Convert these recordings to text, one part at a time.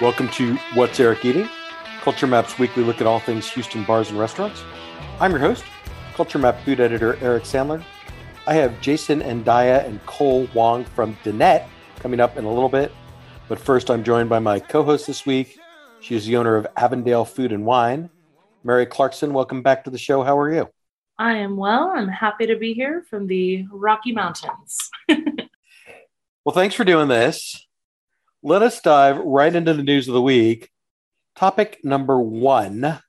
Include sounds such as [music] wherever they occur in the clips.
Welcome to What's Eric Eating, Culture Map's weekly look at all things Houston bars and restaurants. I'm your host, Culture Map food editor Eric Sandler. I have Jason Andaya and Cole Hoang from Dinette coming up in a little bit. But first, I'm joined by my co host this week. She is the owner of Avondale Food and Wine. Mary Clarkson, welcome back to the show. How are you? I am well. I'm happy to be here from the Rocky Mountains. [laughs] well, thanks for doing this let us dive right into the news of the week. Topic number one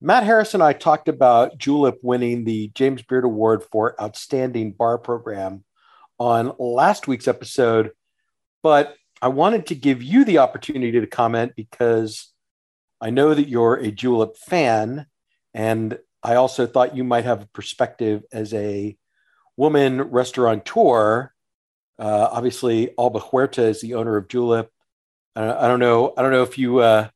Matt Harris and I talked about Julep winning the James Beard Award for Outstanding Bar Program on last week's episode, but I wanted to give you the opportunity to comment because I know that you're a Julep fan, and I also thought you might have a perspective as a woman restaurateur uh, obviously, Alba Huerta is the owner of Julep. Uh, I don't know. I don't know if you. Uh,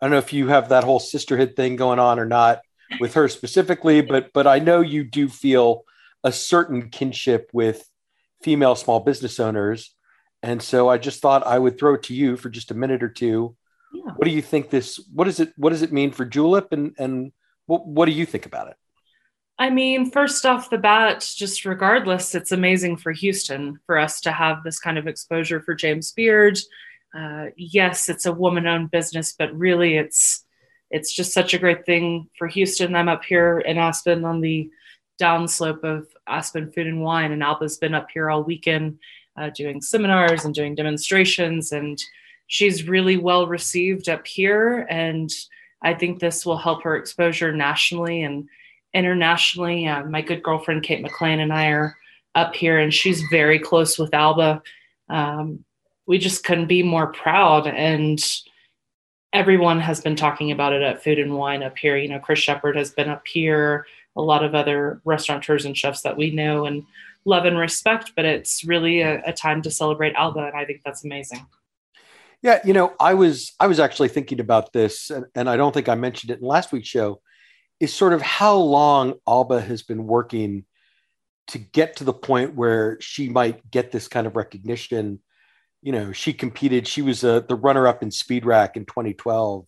I don't know if you have that whole sisterhood thing going on or not with her specifically, but but I know you do feel a certain kinship with female small business owners, and so I just thought I would throw it to you for just a minute or two. Yeah. What do you think this? What does it? What does it mean for Julep, and and what what do you think about it? I mean, first off the bat, just regardless, it's amazing for Houston for us to have this kind of exposure for James Beard. Uh, yes, it's a woman-owned business, but really, it's it's just such a great thing for Houston. I'm up here in Aspen on the downslope of Aspen Food and Wine, and Alba's been up here all weekend uh, doing seminars and doing demonstrations, and she's really well received up here. And I think this will help her exposure nationally and internationally. Uh, my good girlfriend Kate McLean and I are up here, and she's very close with Alba. Um, we just couldn't be more proud, and everyone has been talking about it at Food and Wine up here. You know, Chris Shepard has been up here. A lot of other restaurateurs and chefs that we know and love and respect, but it's really a, a time to celebrate Alba, and I think that's amazing. Yeah, you know, I was I was actually thinking about this, and, and I don't think I mentioned it in last week's show is sort of how long Alba has been working to get to the point where she might get this kind of recognition. You know, she competed, she was a, uh, the runner up in Speed Rack in 2012.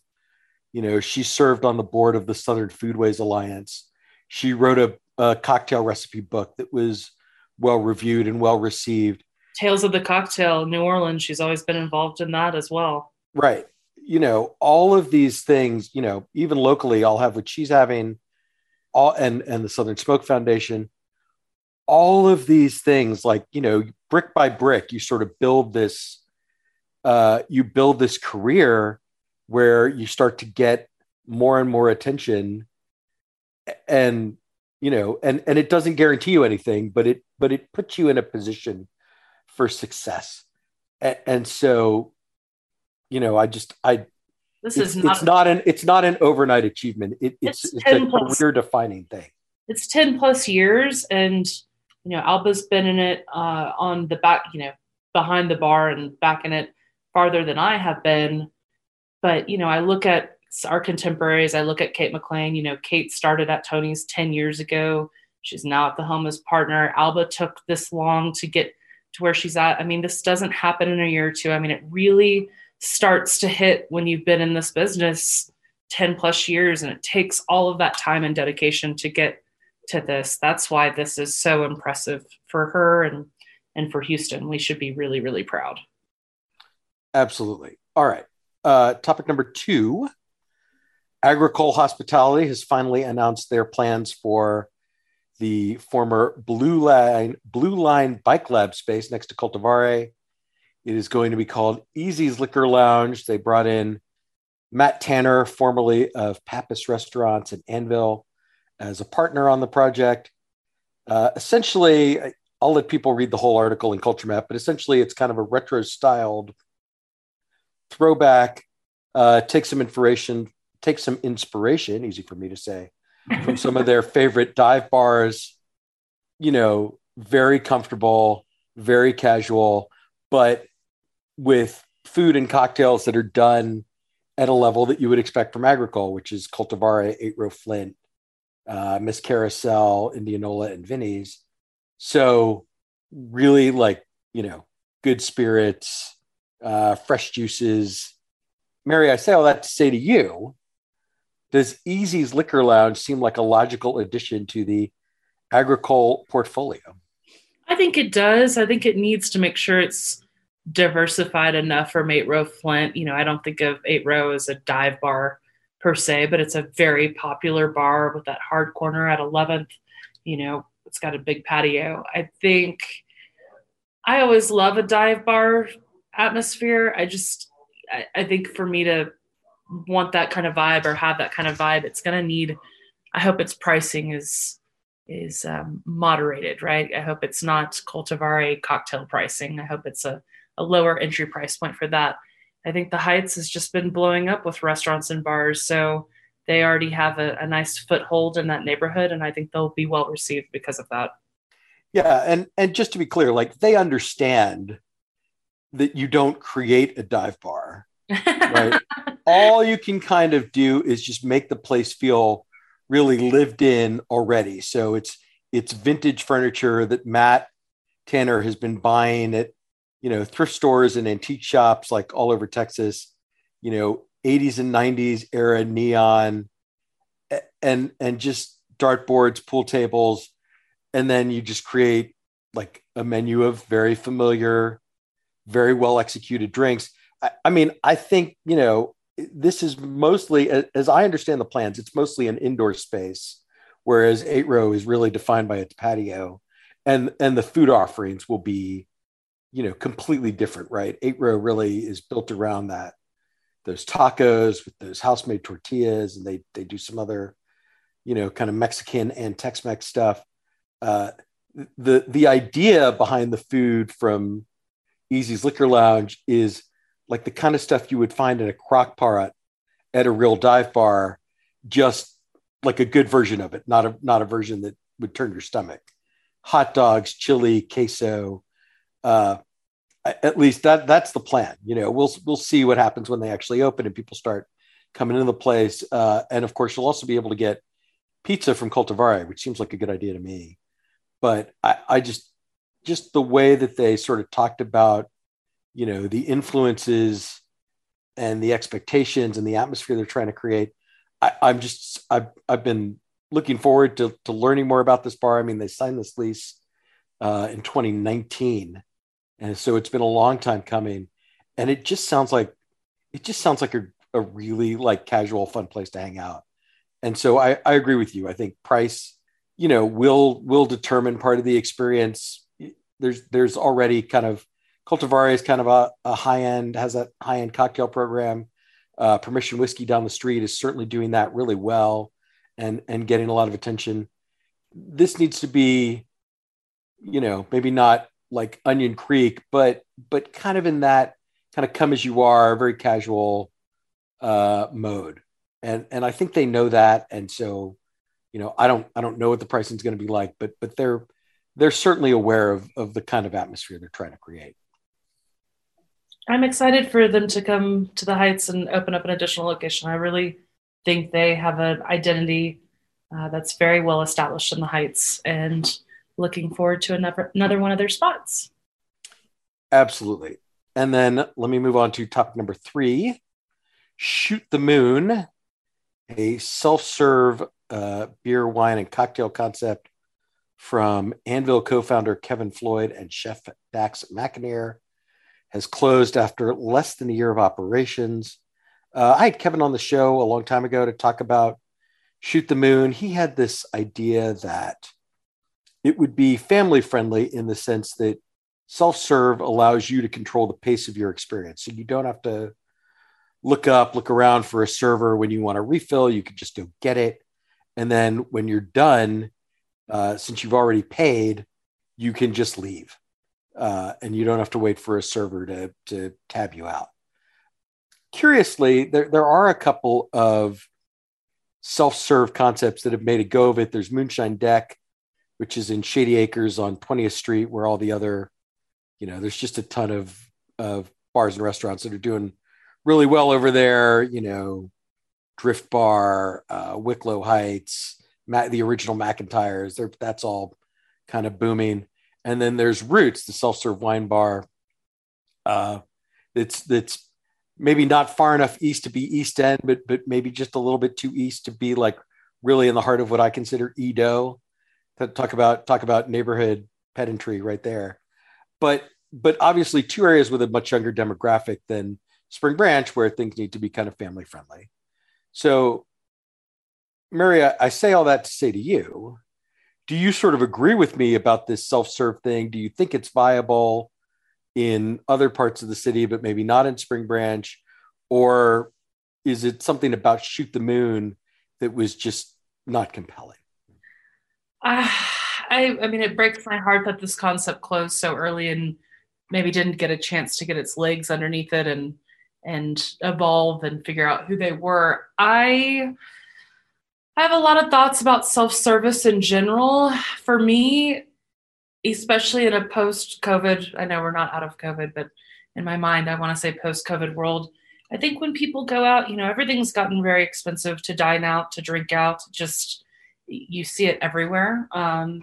You know, she served on the board of the Southern Foodways Alliance. She wrote a, a cocktail recipe book that was well reviewed and well received. Tales of the Cocktail, New Orleans. She's always been involved in that as well. Right you know, all of these things, you know, even locally, I'll have what she's having, all and and the Southern Smoke Foundation, all of these things, like you know, brick by brick, you sort of build this, uh, you build this career where you start to get more and more attention, and you know, and and it doesn't guarantee you anything, but it but it puts you in a position for success, and, and so you know, I just I this it's, is not, it's not an it's not an overnight achievement. It, it's it's, it's a career defining thing. It's ten plus years, and you know, Alba's been in it uh, on the back, you know, behind the bar and back in it farther than I have been. But you know, I look at our contemporaries. I look at Kate McLean. You know, Kate started at Tony's ten years ago. She's now at the home as partner. Alba took this long to get to where she's at. I mean, this doesn't happen in a year or two. I mean, it really starts to hit when you've been in this business 10 plus years and it takes all of that time and dedication to get to this. That's why this is so impressive for her and and for houston. We should be really really proud. Absolutely. All right. Uh, topic number two. Agricole hospitality has finally announced their plans for the former blue line blue line bike lab space next to Coltivare it is going to be called Easy's Liquor Lounge. They brought in Matt Tanner, formerly of Pappas Restaurants in Anvil, as a partner on the project. Uh, essentially, I'll let people read the whole article in Culture Map, but essentially, it's kind of a retro styled throwback. Uh, take some inspiration, take some inspiration, easy for me to say, from some of their favorite dive bars. You know, very comfortable, very casual, but with food and cocktails that are done at a level that you would expect from Agricole, which is Coltivare, Eight Row Flint, uh, Miss Carousel, Indianola, and Vinny's. So really like, you know, good spirits, uh, fresh juices, Mary, I say all that to say to you, does Easy's Liquor Lounge seem like a logical addition to the agricole portfolio? I think it does. I think it needs to make sure it's diversified enough from Eight Row Flint. You know, I don't think of Eight Row as a dive bar per se, but it's a very popular bar with that hard corner at 11th. You know, it's got a big patio. I think I always love a dive bar atmosphere. I just, I, I think for me to want that kind of vibe or have that kind of vibe, it's going to need, I hope its pricing is is um, moderated, right? I hope it's not Coltivare cocktail pricing. I hope it's a, a lower entry price point for that. I think the Heights has just been blowing up with restaurants and bars. So they already have a, a nice foothold in that neighborhood. And I think they'll be well received because of that. Yeah. And, and just to be clear, like they understand that you don't create a dive bar, [laughs] right? All you can kind of do is just make the place feel really lived in already. So it's, it's vintage furniture that Matt Tanner has been buying at you know, thrift stores and antique shops like all over Texas, you know, 80s and 90s era neon and and just dartboards, pool tables, and then you just create like a menu of very familiar, very well executed drinks. I, I mean, I think, you know, this is mostly as I understand the plans, it's mostly an indoor space, whereas eight row is really defined by its patio. And and the food offerings will be you know completely different right? Eight row really is built around that those tacos with those house made tortillas and they they do some other you know kind of mexican and tex-mex stuff. Uh, the the idea behind the food from easy's liquor lounge is like the kind of stuff you would find in a crock pot at a real dive bar just like a good version of it not a not a version that would turn your stomach. Hot dogs chili queso uh, at least that that's the plan. You know, we'll we'll see what happens when they actually open and people start coming into the place. Uh, and of course, you'll also be able to get pizza from Coltivare, which seems like a good idea to me. But I, I just just the way that they sort of talked about, you know, the influences and the expectations and the atmosphere they're trying to create. I, I'm just I've I've been looking forward to to learning more about this bar. I mean, they signed this lease uh, in 2019 and so it's been a long time coming. And it just sounds like it just sounds like a, a really like casual fun place to hang out. And so I, I agree with you. I think price you know will will determine part of the experience. There's there's already kind of Coltivare is kind of a, a high end has that high end cocktail program. Uh, permission whiskey down the street is certainly doing that really well and and getting a lot of attention. This needs to be you know maybe not like Onion Creek, but but kind of in that kind of come as you are, very casual uh, mode. And and I think they know that, and so you know I don't I don't know what the pricing is going to be like, but but they're they're certainly aware of of the kind of atmosphere they're trying to create. I'm excited for them to come to the Heights and open up an additional location. I really think they have an identity uh, that's very well established in the Heights, and looking forward to another another one of their spots. Absolutely. And then let me move on to topic number three Shoot the Moon, a self serve uh, beer, wine, and cocktail concept from Anvil co founder Kevin Floyd and chef Dax McAnear, has closed after less than a year of operations. Uh, I had Kevin on the show a long time ago to talk about Shoot the Moon. He had this idea that it would be family friendly in the sense that self serve allows you to control the pace of your experience. So you don't have to look up, look around for a server when you want to refill. You can just go get it. And then when you're done, uh, since you've already paid, you can just leave. Uh, and you don't have to wait for a server to, to tab you out. Curiously, there, there are a couple of self serve concepts that have made a go of it. There's Moonshine Deck, which is in Shady Acres on 20th Street, where all the other, you know, there's just a ton of of bars and restaurants that are doing really well over there. You know, Drift Bar, uh, Wicklow Heights, the original McIntyres. That's all kind of booming. And then there's Roots, the self-serve wine bar. Uh, it's that's maybe not far enough east to be East End, but but maybe just a little bit too east to be like really in the heart of what I consider EaDo. Talk about talk about neighborhood pedantry right there. But but obviously two areas with a much younger demographic than Spring Branch, where things need to be kind of family friendly. So, Mary, I, I say all that to say to you, do you sort of agree with me about this self-serve thing? Do you think it's viable in other parts of the city, but maybe not in Spring Branch? Or is it something about Shoot the Moon that was just not compelling? Uh, I, I mean, it breaks my heart that this concept closed so early and maybe didn't get a chance to get its legs underneath it and and evolve and figure out who they were. I I have a lot of thoughts about self-service in general. For me, especially in a post-COVID, I know we're not out of COVID, but in my mind, I want to say post-COVID world. I think when people go out, you know, everything's gotten very expensive to dine out, to drink out, just you see it everywhere. Um,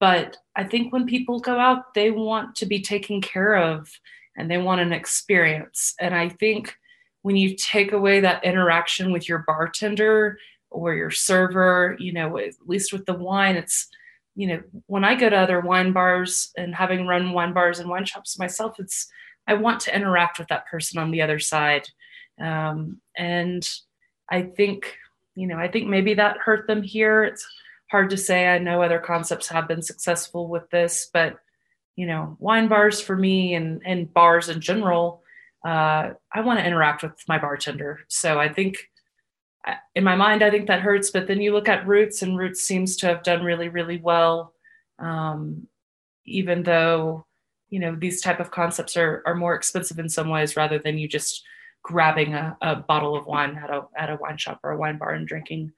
but I think when people go out, they want to be taken care of and they want an experience. And I think when you take away that interaction with your bartender or your server, you know, at least with the wine, it's, you know, when I go to other wine bars and having run wine bars and wine shops myself, it's, I want to interact with that person on the other side. Um, and I think, you know, I think maybe that hurt them here. It's hard to say. I know other concepts have been successful with this, but you know, wine bars for me and and bars in general, uh, I want to interact with my bartender. So I think in my mind, I think that hurts. But then you look at Roots, and Roots seems to have done really, really well. Um, even though you know these type of concepts are are more expensive in some ways, rather than you just grabbing a, a bottle of wine at a at a wine shop or a wine bar and drinking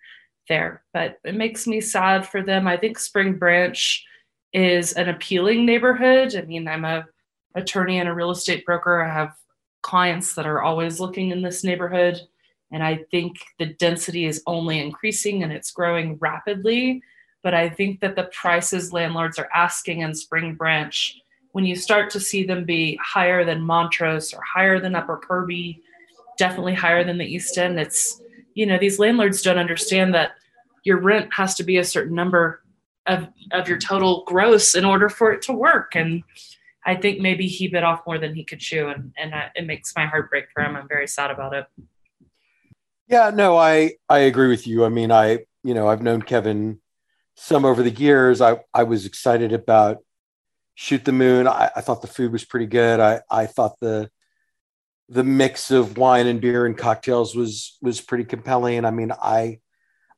there. But it makes me sad for them. I think Spring Branch is an appealing neighborhood. I mean, I'm a attorney and a real estate broker. I have clients that are always looking in this neighborhood. And I think the density is only increasing and it's growing rapidly. But I think that the prices landlords are asking in Spring Branch, when you start to see them be higher than Montrose or higher than Upper Kirby, definitely higher than the East End, it's, you know, these landlords don't understand that your rent has to be a certain number of, of your total gross in order for it to work. And I think maybe he bit off more than he could chew, and, and it makes my heart break for him. I'm very sad about it. Yeah, no, I I agree with you. I mean, I you know I've known Kevin some over the years. I I was excited about Shoot the Moon. I, I thought the food was pretty good. I I thought the the mix of wine and beer and cocktails was was pretty compelling. I mean, I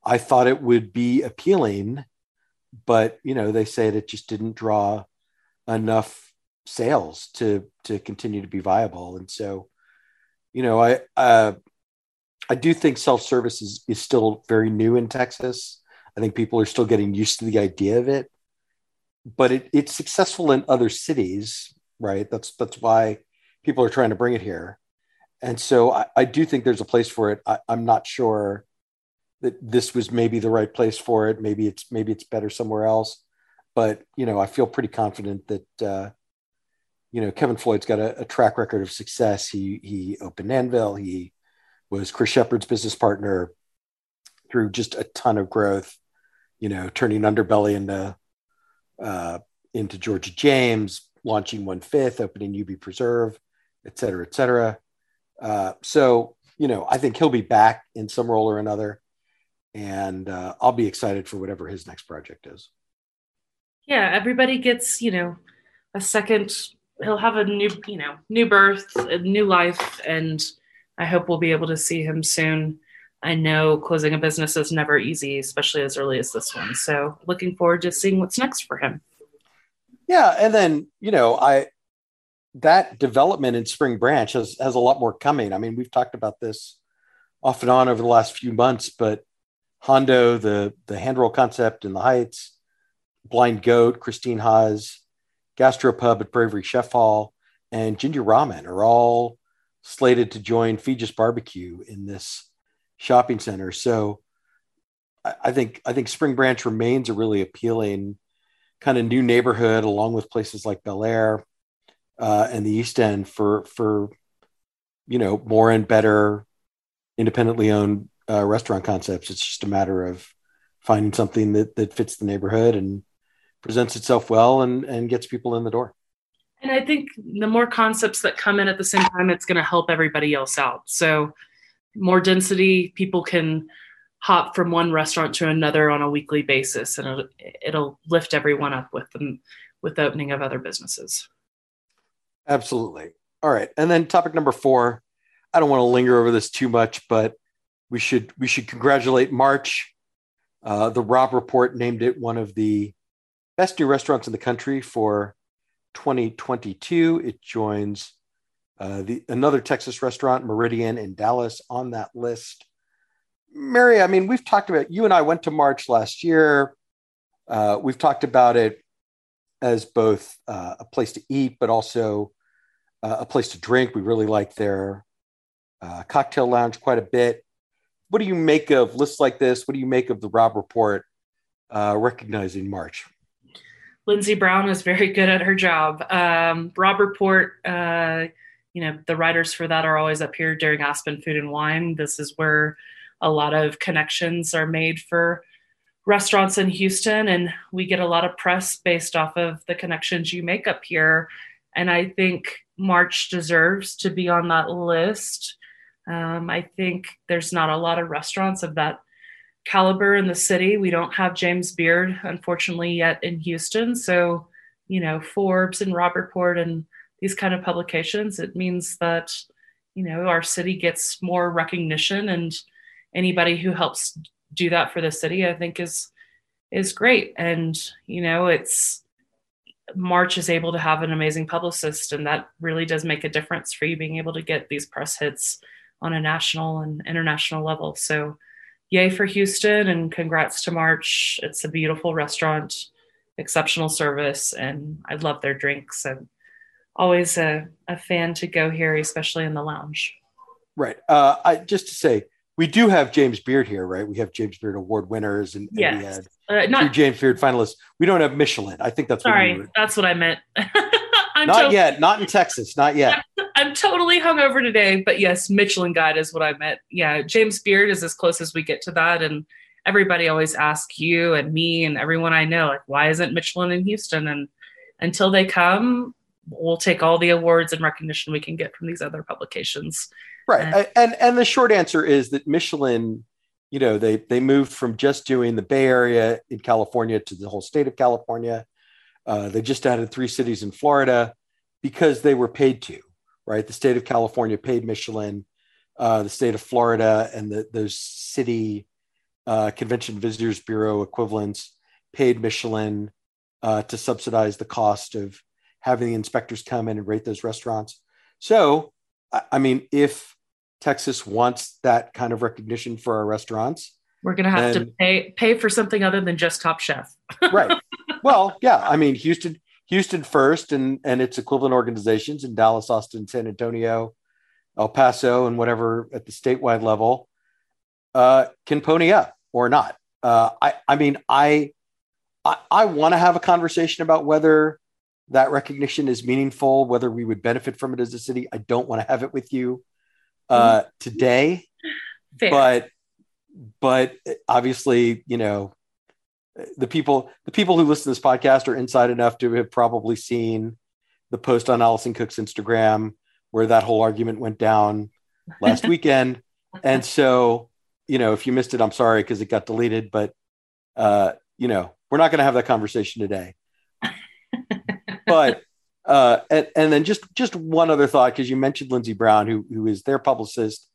I thought it would be appealing, but you know, they said it just didn't draw enough sales to to continue to be viable. And so, you know, I uh, I do think self service is is still very new in Texas. I think people are still getting used to the idea of it, but it, it's successful in other cities, right? That's that's why people are trying to bring it here. And so I, I do think there's a place for it. I, I'm not sure that this was maybe the right place for it. Maybe it's maybe it's better somewhere else. But you know, I feel pretty confident that uh, you know Kevin Floyd's got a, a, track record of success. He he opened Anvil. He was Chris Shepard's business partner through just a ton of growth. You know, turning Underbelly into uh, into Georgia James, launching One Fifth, opening UB Preserve, et cetera, et cetera. Uh, so you know, I think he'll be back in some role or another and uh, I'll be excited for whatever his next project is. Yeah, everybody gets you know a second. He'll have a new you know new birth, a new life, and I hope we'll be able to see him soon. I know closing a business is never easy, especially as early as this one. So looking forward to seeing what's next for him. Yeah, and then you know I that development in Spring Branch has has a lot more coming. I mean, we've talked about this off and on over the last few months, but Hando, the the hand roll concept in the Heights, Blind Goat, Christine Hà's, Gastropub at Bravery Chef Hall, and Ginger Ramen are all slated to join Feges Barbecue in this shopping center. So I, I think I think Spring Branch remains a really appealing kind of new neighborhood, along with places like Bellaire uh, and the East End for for you know, more and better independently owned uh, restaurant concepts. It's just a matter of finding something that, that fits the neighborhood and presents itself well and, and gets people in the door. And I think the more concepts that come in at the same time, it's going to help everybody else out. So, more density, people can hop from one restaurant to another on a weekly basis, and it'll, it'll lift everyone up with them with the opening of other businesses. Absolutely. All right, and then topic number four. I don't want to linger over this too much, but we should we should congratulate March. Uh, the Robb Report named it one of the best new restaurants in the country for 2022. It joins uh, the another Texas restaurant, Meridian in Dallas, on that list. Mary, I mean, we've talked about you and I went to March last year. Uh, we've talked about it as both uh, a place to eat, but also uh, a place to drink. We really like their uh, cocktail lounge quite a bit. What do you make of lists like this? What do you make of the Robb Report uh, recognizing March? Lindsay Brown is very good at her job. Um, Robb Report, uh, you know, the writers for that are always up here during Aspen Food and Wine. This is where a lot of connections are made for restaurants in Houston, and we get a lot of press based off of the connections you make up here. And I think March deserves to be on that list. Um, I think there's not a lot of restaurants of that caliber in the city. We don't have James Beard, unfortunately, yet in Houston. So, you know, Forbes and Robb Report and these kind of publications, it means that, you know, our city gets more recognition and anybody who helps do that for the city, I think is is great. And, you know, it's March is able to have an amazing publicist, and that really does make a difference for you being able to get these press hits on a national and international level. So yay for Houston and congrats to March. It's a beautiful restaurant, exceptional service, and I love their drinks. And always a, a fan to go here, especially in the lounge. Right. Uh, I just to say, we do have James Beard here, right? We have James Beard Award winners and, yes. and we had uh, not, two James Beard finalists. We don't have Michelin. I think that's sorry. What that's what I meant. [laughs] Not to- yet. Not in Texas. Not yet. [laughs] I'm totally hungover today, but yes, Michelin guide is what I meant. Yeah, James Beard is as close as we get to that, and everybody always asks you and me and everyone I know, like, why isn't Michelin in Houston? And until they come, we'll take all the awards and recognition we can get from these other publications. Right, and and, and the short answer is that Michelin you know they they moved from just doing the bay area in california to the whole state of california uh, they just added three cities in florida because they were paid to right? The state of California paid Michelin, uh, the state of Florida, and the, those city uh, convention visitors bureau equivalents paid Michelin uh, to subsidize the cost of having the inspectors come in and rate those restaurants. So, I mean, if Texas wants that kind of recognition for our restaurants, we're going to have then, to pay pay for something other than just Top Chef. [laughs] right. Well, yeah. I mean, Houston Houston first and and its equivalent organizations in Dallas, Austin, San Antonio, El Paso, and whatever at the statewide level uh, can pony up or not. Uh, I I mean I I, I want to have a conversation about whether that recognition is meaningful, whether we would benefit from it as a city. I don't want to have it with you uh, mm-hmm. today, Fair. but but obviously, you know, the people the people who listen to this podcast are inside enough to have probably seen the post on Alison Cook's Instagram where that whole argument went down last [laughs] weekend. And so, you know, if you missed it, I'm sorry because it got deleted. But uh, you know, we're not going to have that conversation today. But uh, and, and then just just one other thought because you mentioned Lindsey Brown, who who is their publicist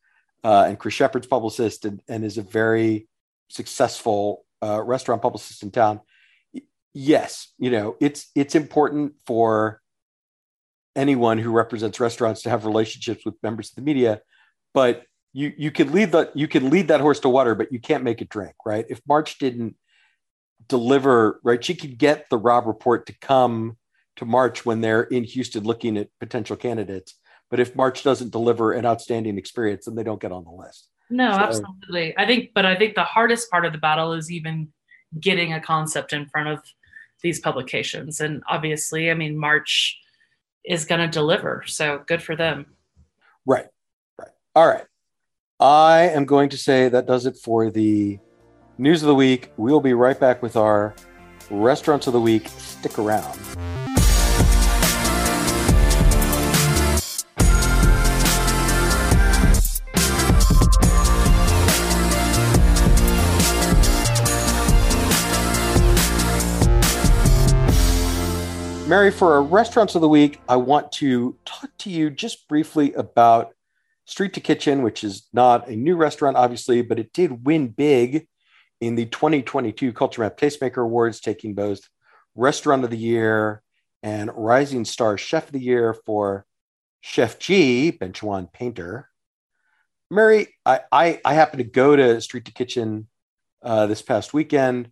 uh, and Chris Shepard's publicist, and, and is a very successful uh, restaurant publicist in town, yes, you know it's it's important for anyone who represents restaurants to have relationships with members of the media, but you you can lead that you can lead that horse to water, but you can't make it drink, right? If March didn't deliver, right, she could get the Robb Report to come to March when they're in Houston looking at potential candidates. But if March doesn't deliver an outstanding experience, then they don't get on the list. No, so, absolutely. I think, but I think the hardest part of the battle is even getting a concept in front of these publications. And obviously, I mean, March is going to deliver. So good for them. Right. All right. I am going to say that does it for the news of the week. We'll be right back with our restaurants of the week. Stick around. Mary, for our restaurants of the week, I want to talk to you just briefly about Street to Kitchen, which is not a new restaurant, obviously, but it did win big in the 2022 Culture Map Tastemaker Awards, taking both Restaurant of the Year and Rising Star Chef of the Year for Chef G, Benchawan Painter. Mary, I, I, I happened to go to Street to Kitchen uh, this past weekend,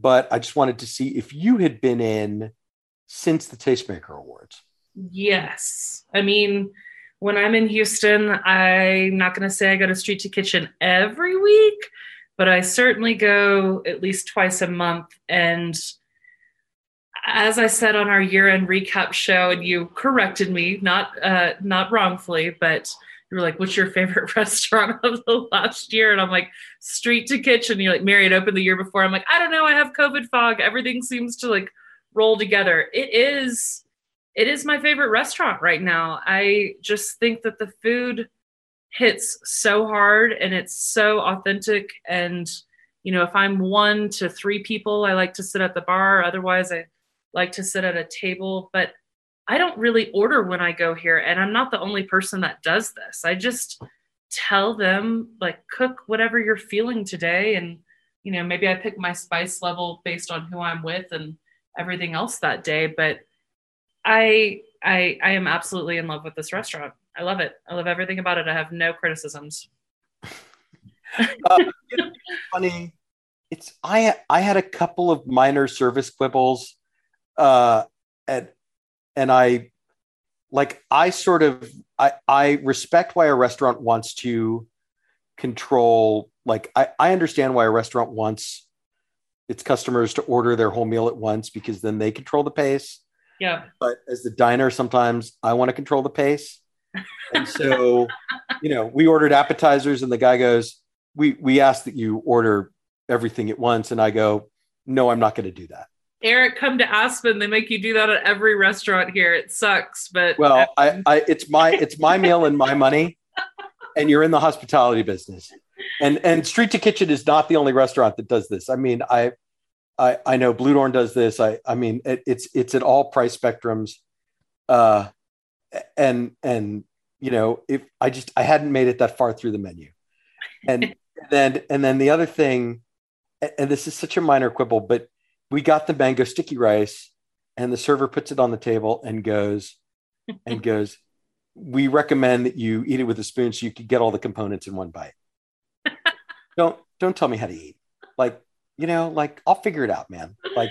but I just wanted to see if you had been in since the Tastemaker Awards. Yes. I mean, when I'm in Houston, I'm not going to say I go to Street to Kitchen every week, but I certainly go at least twice a month. And as I said on our year-end recap show, and you corrected me, not uh, not wrongfully, but you were like, "What's your favorite [laughs] restaurant of the last year?" And I'm like, "Street to Kitchen." You're like, "Mary, it opened the year before." I'm like, "I don't know. I have COVID fog. Everything seems to like roll together. It is it is my favorite restaurant right now. I just think that the food hits so hard and it's so authentic. And you know if i'm one to three people i like to sit at the bar. Otherwise i like to sit at a table. But i don't really order when i go here. And i'm not the only person that does this. I just tell them like cook whatever you're feeling today. And you know maybe i pick my spice level based on who i'm with and everything else that day. But I I I am absolutely in love with this restaurant. I love it. I love everything about it. I have no criticisms. [laughs] uh, funny. It's I I had a couple of minor service quibbles, uh, and and I like I sort of I I respect why a restaurant wants to control. Like I I understand why a restaurant wants its customers to order their whole meal at once because then they control the pace. Yeah. But as the diner, sometimes I want to control the pace. And so, you know, we ordered appetizers and the guy goes, we, we ask that you order everything at once. And I go, no, I'm not going to do that. Eric, come to Aspen. They make you do that at every restaurant here. It sucks, but well, I, I it's my it's my meal and my money, and you're in the hospitality business and and Street to Kitchen is not the only restaurant that does this. I mean, I I, I know Bludorn does this. I I mean, it, it's it's at all price spectrums, uh, and and you know, if I just I hadn't made it that far through the menu, and then and then the other thing, and this is such a minor quibble, but we got the mango sticky rice, and the server puts it on the table and goes, and [laughs] goes, we recommend that you eat it with a spoon so you can get all the components in one bite don't don't tell me how to eat. Like, you know, like I'll figure it out, man. Like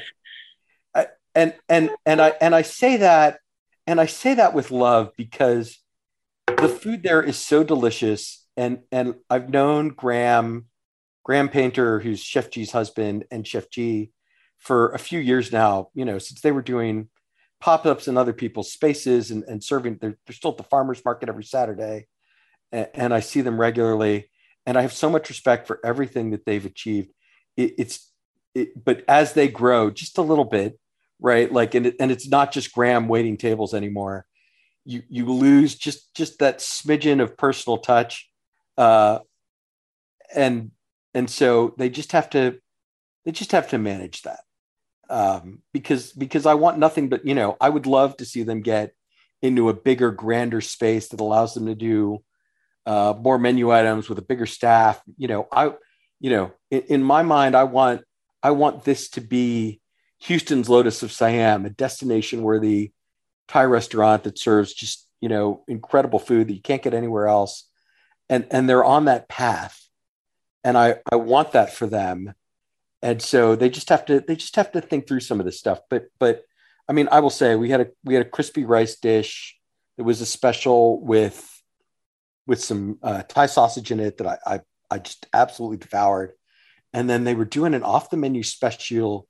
I, and and and I and I say that and I say that with love because the food there is so delicious and and I've known Graham Graham Painter who's Chef G's husband and Chef G for a few years now, you know, since they were doing pop-ups in other people's spaces and, and serving they're, they're still at the farmers market every Saturday and, and I see them regularly and I have so much respect for everything that they've achieved. It, it's, it, but as they grow just a little bit, right? Like, and and it's not just Graham waiting tables anymore. You you lose just just that smidgen of personal touch, uh, and and so they just have to they just have to manage that um, because because I want nothing but you know I would love to see them get into a bigger, grander space that allows them to do uh, more menu items with a bigger staff. You know, I, you know, in, in, my mind, I want, I want this to be Houston's Lotus of Siam, a destination worthy Thai restaurant that serves just, you know, incredible food that you can't get anywhere else. And, and they're on that path. And I, I want that for them. And so they just have to, they just have to think through some of this stuff. But, but I mean, I will say we had a, we had a crispy rice dish. It was a special with with some uh, Thai sausage in it that I, I, I just absolutely devoured. And then they were doing an off the menu special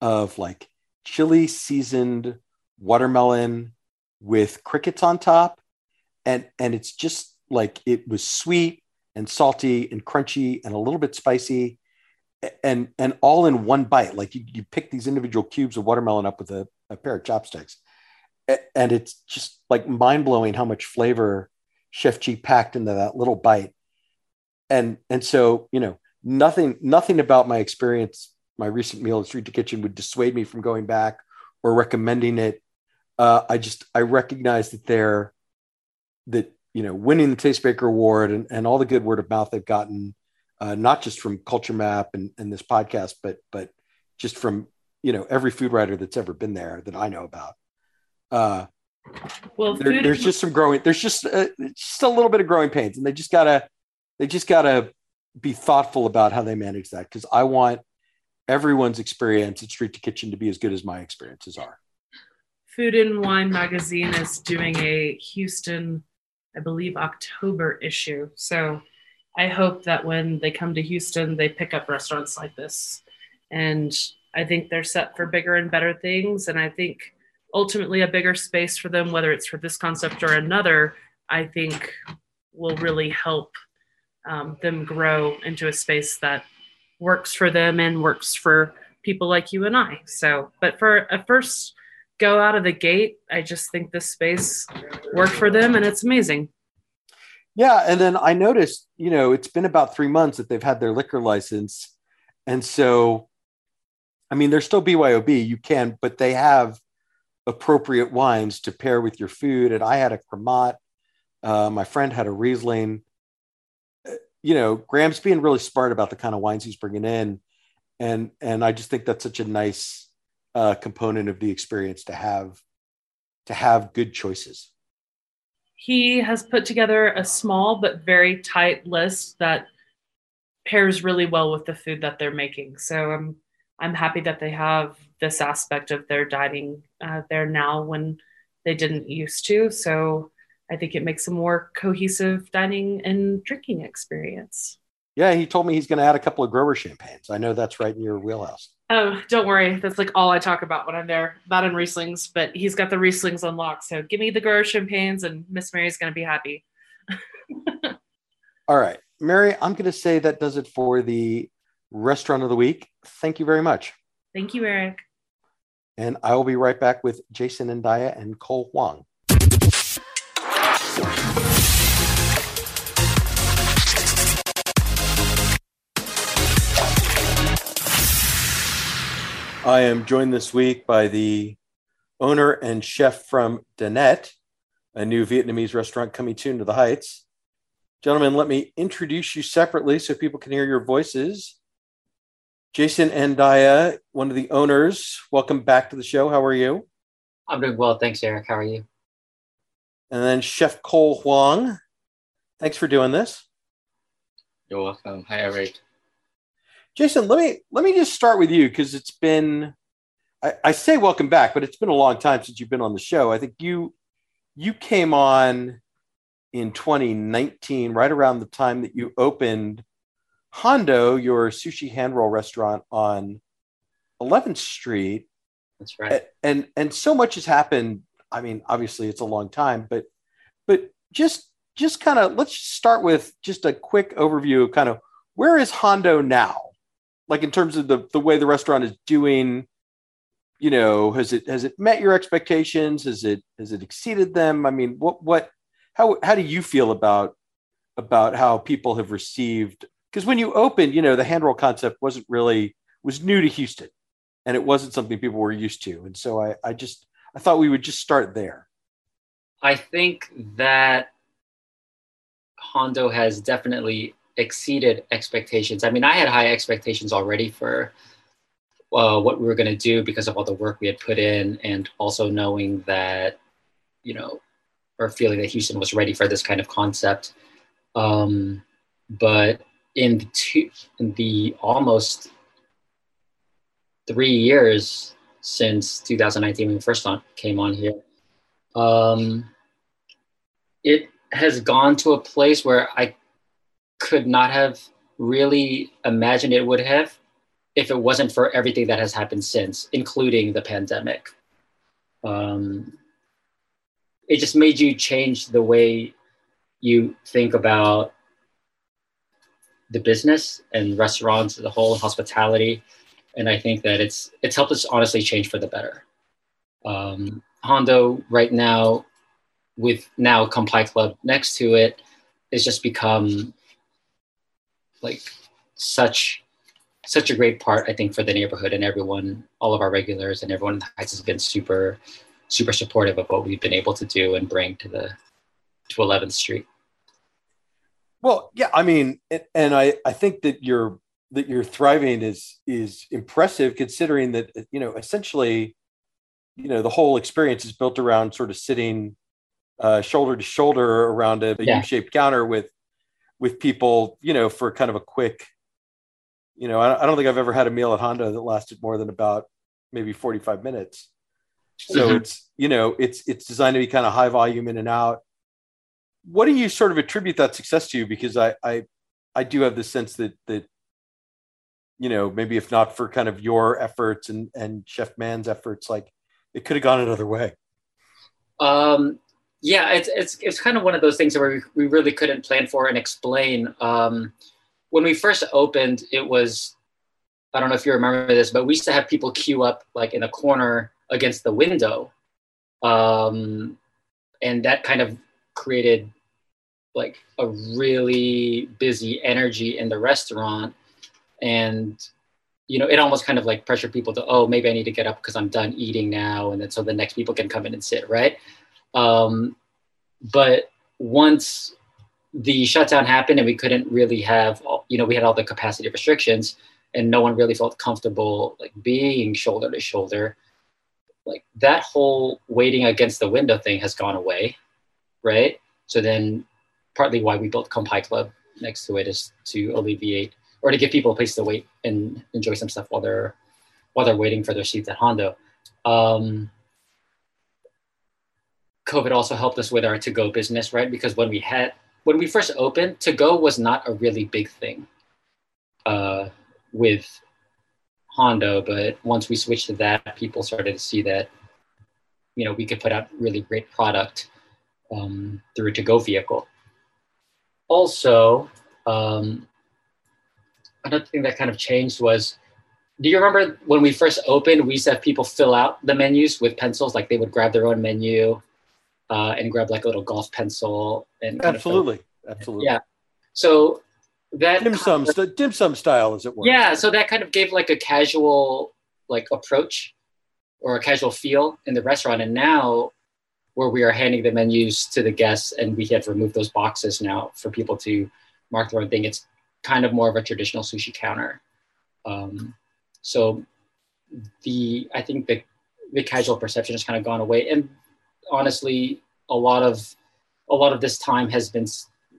of like chili seasoned watermelon with crickets on top. And, and it's just, like it was sweet and salty and crunchy and a little bit spicy and and all in one bite like you, you pick these individual cubes of watermelon up with a, a pair of chopsticks and it's just like mind-blowing how much flavor chef g packed into that little bite. And and so you know nothing nothing about my experience my recent meal at street to kitchen would dissuade me from going back or recommending it. Uh, i just i recognize that they're that you know winning the Taste Tastemaker award and, and all the good word of mouth they've gotten uh, not just from culture map and, and this podcast but but just from you know every food writer that's ever been there that i know about. Uh, well there, there's just some growing there's just uh, just a little bit of growing pains and they just gotta they just gotta be thoughtful about how they manage that because i want everyone's experience at street to kitchen to be as good as my experiences are. Food and wine magazine is doing a houston i believe october issue. So i hope that when they come to houston they pick up restaurants like this. And i think they're set for bigger and better things and i think ultimately a bigger space for them, whether it's for this concept or another, I think will really help um, them grow into a space that works for them and works for people like you and I. So, but for a first go out of the gate, I just think this space worked for them and it's amazing. Yeah. And then I noticed, you know, it's been about three months that they've had their liquor license. And so, I mean, they're still BYOB, you can, but they have appropriate wines to pair with your food. And I had a Cremant. Uh, my friend had a Riesling. Uh, you know, Graham's being really smart about the kind of wines he's bringing in, and and I just think that's such a nice uh, component of the experience to have to have good choices. He has put together a small but very tight list that pairs really well with the food that they're making. So I'm I'm happy that they have this aspect of their dining uh, there now when they didn't used to. So I think it makes a more cohesive dining and drinking experience. Yeah, he told me he's going to add a couple of grower champagnes. I know that's right in your wheelhouse. Oh, don't worry. That's like all I talk about when I'm there. Not in Rieslings, but he's got the Rieslings unlocked. So give me the grower champagnes and Miss Mary's going to be happy. [laughs] all right. Mary, I'm going to say that does it for the restaurant of the week. Thank you very much. Thank you, Eric. And I will be right back with Jason Andaya and Cole Hoang. I am joined this week by the owner and chef from Dinette, a new Vietnamese restaurant coming soon to the Heights. Gentlemen, let me introduce you separately so people can hear your voices. Jason Andaya, one of the owners, welcome back to the show. How are you? I'm doing well. Thanks, Eric. How are you? And then Chef Cole Hoang. Thanks for doing this. You're welcome. Hi, Eric. Jason, let me let me just start with you because it's been I, I say welcome back, but it's been a long time since you've been on the show. I think you you came on in 2019, right around the time that you opened Hando, your sushi hand roll restaurant on 11th Street. That's right. And and so much has happened. I mean, obviously it's a long time, but but just just kind of let's start with just a quick overview of kind of where is Hando now? Like in terms of the the way the restaurant is doing, you know, has it has it met your expectations? Has it has it exceeded them? I mean, what what how how do you feel about about how people have received because when you opened, you know, the hand roll concept wasn't really was new to Houston, and it wasn't something people were used to. And so I, I just I thought we would just start there. I think that Hando has definitely exceeded expectations. I mean, I had high expectations already for uh, what we were going to do because of all the work we had put in, and also knowing that, you know, or feeling that Houston was ready for this kind of concept. Um, but in the, two, in the almost three years since 2019 when we first on, came on here, um, it has gone to a place where I could not have really imagined it would have if it wasn't for everything that has happened since, including the pandemic. Um, it just made you change the way you think about the business and restaurants a whole, hospitality, and I think that it's it's helped us honestly change for the better. Um, Hando right now, with now Kampai Club next to it, has just become like such such a great part, I think, for the neighborhood and everyone, all of our regulars and everyone in the Heights has been super, super supportive of what we've been able to do and bring to the to 11th Street. Well, yeah, I mean, and I I think that you're that you're thriving is is impressive considering that you know essentially, you know, the whole experience is built around sort of sitting uh, shoulder to shoulder around a, a yeah. U-shaped counter with with people, you know, for kind of a quick you know, I, I don't think I've ever had a meal at Hando that lasted more than about maybe 45 minutes. So mm-hmm. it's, you know, it's it's designed to be kind of high volume in and out. What do you sort of attribute that success to? Because I I I do have the sense that that you know, maybe if not for kind of your efforts and and Chef Man's efforts, like it could have gone another way. Um, yeah, it's it's it's kind of one of those things where we, really couldn't plan for and explain. Um, when we first opened, it was I don't know if you remember this, but we used to have people queue up like in a corner against the window, um, and that kind of created like a really busy energy in the restaurant, and you know it almost kind of like pressured people to oh maybe I need to get up because I'm done eating now, and then so the next people can come in and sit right. Um, but once the shutdown happened and we couldn't really have you know we had all the capacity restrictions and no one really felt comfortable like being shoulder to shoulder like that whole waiting against the window thing has gone away right so then partly why we built Kampai Club next to it is to alleviate or to give people a place to wait and enjoy some stuff while they're while they're waiting for their seats at Hando. Um, COVID also helped us with our to-go business, right? Because when we had when we first opened, to go was not a really big thing uh, with Hando, but once we switched to that, people started to see that you know we could put out really great product um, through a to-go vehicle. Also, um, another thing that kind of changed was do you remember when we first opened we used to have people fill out the menus with pencils like they would grab their own menu uh, and grab like a little golf pencil and absolutely, absolutely, yeah. So that dim sum, of, dim sum style, as it were. Yeah, so that kind of gave like a casual like approach or a casual feel in the restaurant, and now where we are handing the menus to the guests and we have removed those boxes now for people to mark their own thing. It's kind of more of a traditional sushi counter. Um, so the I think the the casual perception has kind of gone away, and honestly, a lot of a lot of this time has been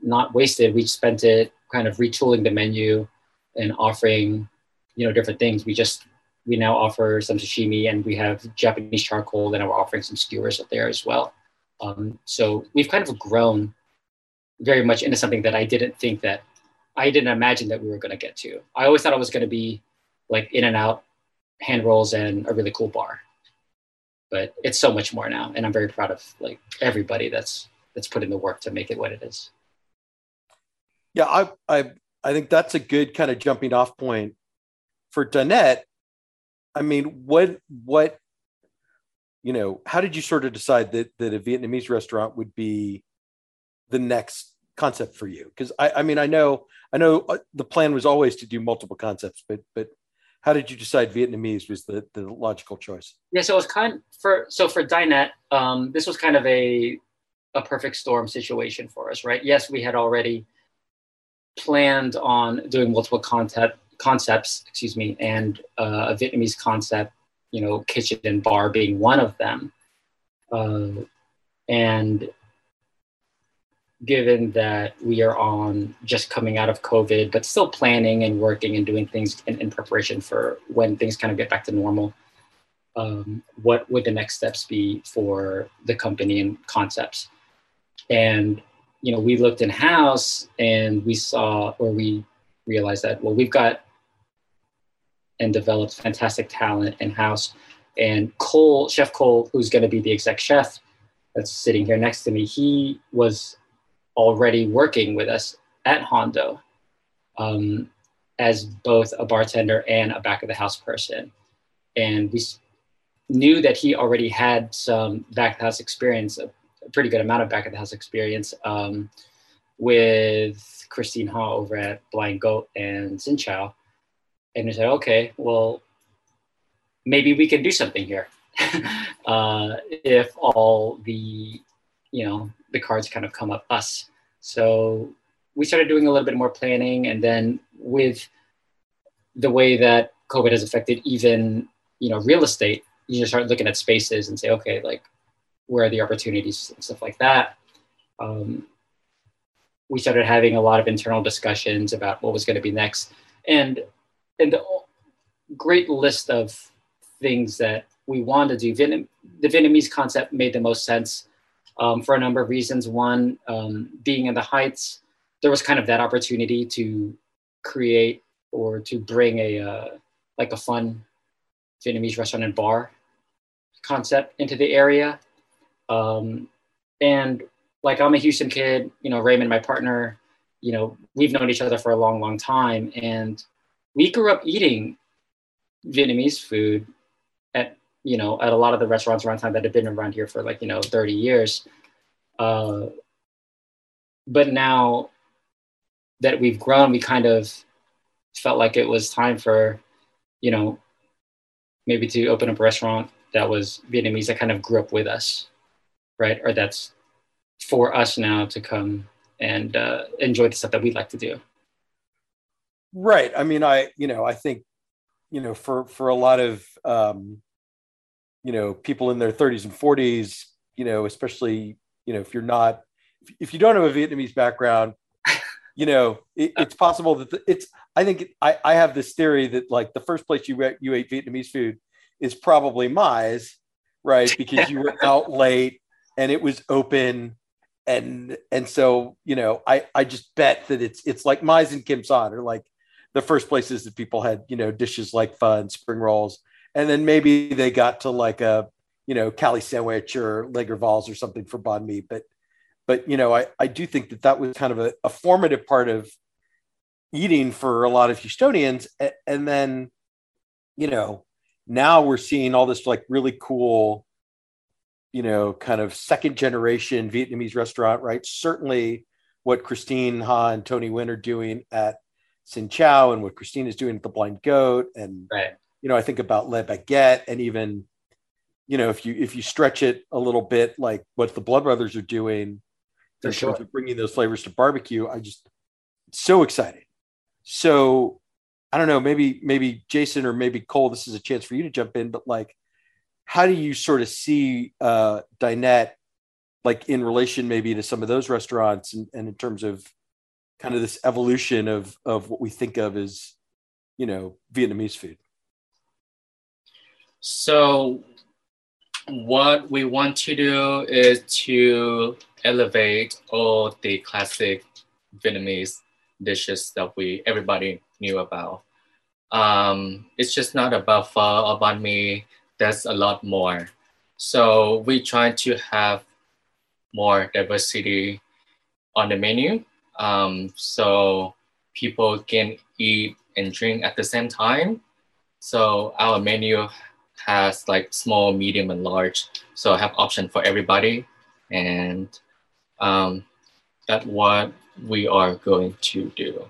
not wasted. We spent it kind of retooling the menu and offering, you know, different things. We just we now offer some sashimi and we have Japanese charcoal, and we're offering some skewers up there as well. Um, so we've kind of grown very much into something that I didn't think that I didn't imagine that we were going to get to. I always thought it was going to be like in and out hand rolls and a really cool bar but it's so much more now and i'm very proud of like everybody that's that's put in the work to make it what it is yeah i i i think that's a good kind of jumping off point for Dinette. I mean what what you know how did you sort of decide that that a vietnamese restaurant would be the next concept for you because I, I mean i know i know uh, the plan was always to do multiple concepts but but how did you decide Vietnamese was the, the logical choice? Yeah, so it was kind of for so for Dinette, um, this was kind of a a perfect storm situation for us, right? Yes, we had already planned on doing multiple concept concepts, excuse me, and uh, a Vietnamese concept, you know, kitchen and bar being one of them. Uh, and given that we are on just coming out of COVID, but still planning and working and doing things in, in preparation for when things kind of get back to normal. Um, what would the next steps be for the company and concepts? And you know, we looked in house and we saw, or we realized that well, we've got and developed fantastic talent in house. And Cole, Chef Cole, who's going to be the exec chef, that's sitting here next to me, he was already working with us at Hando um, as both a bartender and a back of the house person. And we knew that he already had some back of the house experience, a, pretty good amount of back of the house experience um, with Christine Hà over at Blind Goat and Xin Chao. And we said, okay, well, maybe we can do something here. [laughs] uh, if all the, you know, the cards kind of come up us. So we started doing a little bit more planning, and then with the way that COVID has affected even, you know, real estate, you just start looking at spaces and say, okay, like, where are the opportunities and stuff like that. Um, we started having a lot of internal discussions about what was going to be next, and and the great list of things that we wanted to do. Vietnam, the Vietnamese concept made the most sense um, for a number of reasons. One, um, being in the Heights, there was kind of that opportunity to create or to bring a uh, like a fun Vietnamese restaurant and bar concept into the area. Um, and like I'm a Houston kid, you know, Raymond, my partner, you know, we've known each other for a long, long time, and we grew up eating Vietnamese food at you know at a lot of the restaurants around town that have been around here for like you know 30 years. Uh, but now that we've grown we kind of felt like it was time for you know maybe to open up a restaurant that was vietnamese that kind of grew up with us right? Or that's for us now to come and uh, enjoy the stuff that we'd like to do right. I mean i you know i think you know for for a lot of um you know people in their 30s and 40s you know especially you know if you're not if you don't have a vietnamese background [laughs] you know it, it's possible that the, it's i think I, I have this theory that like the first place you you ate vietnamese food is probably Mai's, right? Because you were [laughs] out late and it was open and and so you know i i just bet that it's it's like Mai's and kim son are like the first places that people had you know dishes like pho and spring rolls and then maybe they got to like a you know Cali sandwich or Les Givral's or something for banh mi. But but you know I I do think that that was kind of a, a formative part of eating for a lot of Houstonians. And then you know now we're seeing all this like really cool you know kind of second generation Vietnamese restaurant right certainly what Christine Hà and Tony Nguyen are doing at Xin Chao and what Christine is doing at the Blind Goat and right you know, I think about Le Baguette and even, you know, if you if you stretch it a little bit, like what the Blood Brothers are doing For in sure. terms of bringing those flavors to barbecue, I just so excited. So I don't know, maybe maybe Jason or maybe Cole, this is a chance for you to jump in, but like, how do you sort of see uh, Dinette like in relation maybe to some of those restaurants and, and in terms of kind of this evolution of of what we think of as you know Vietnamese food? So, what we want to do is to elevate all the classic Vietnamese dishes that we everybody knew about. Um, it's just not about pho or banh mi. There's a lot more. So we try to have more diversity on the menu, um, so people can eat and drink at the same time. So our menu has like small, medium, and large. So I have option for everybody, and um, that's what we are going to do.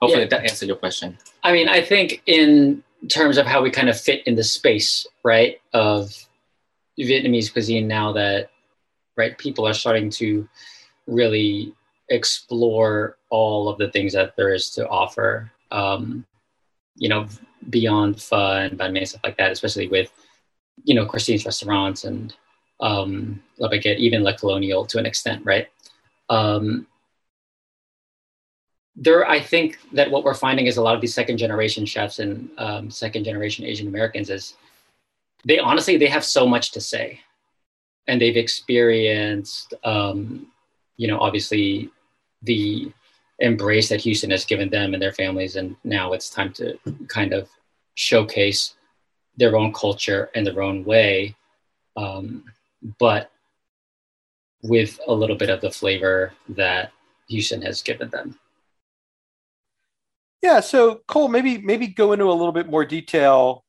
Hopefully Yeah. that answered your question. I mean, I think in terms of how we kind of fit in the space, right, of Vietnamese cuisine now that, right, people are starting to really explore all of the things that there is to offer, um, you know, beyond pho and banh mi stuff like that, especially with, you know, Christine's restaurants and um, La Baguette, even La Colonial to an extent, right? Um, there i think that what we're finding is a lot of these second generation chefs and um, second generation asian americans is they honestly they have so much to say and they've experienced um, you know obviously the embrace that houston has given them and their families and now it's time to kind of showcase their own culture in their own way um, but with a little bit of the flavor that Houston has given them. Yeah, so Cole, maybe maybe go into a little bit more detail.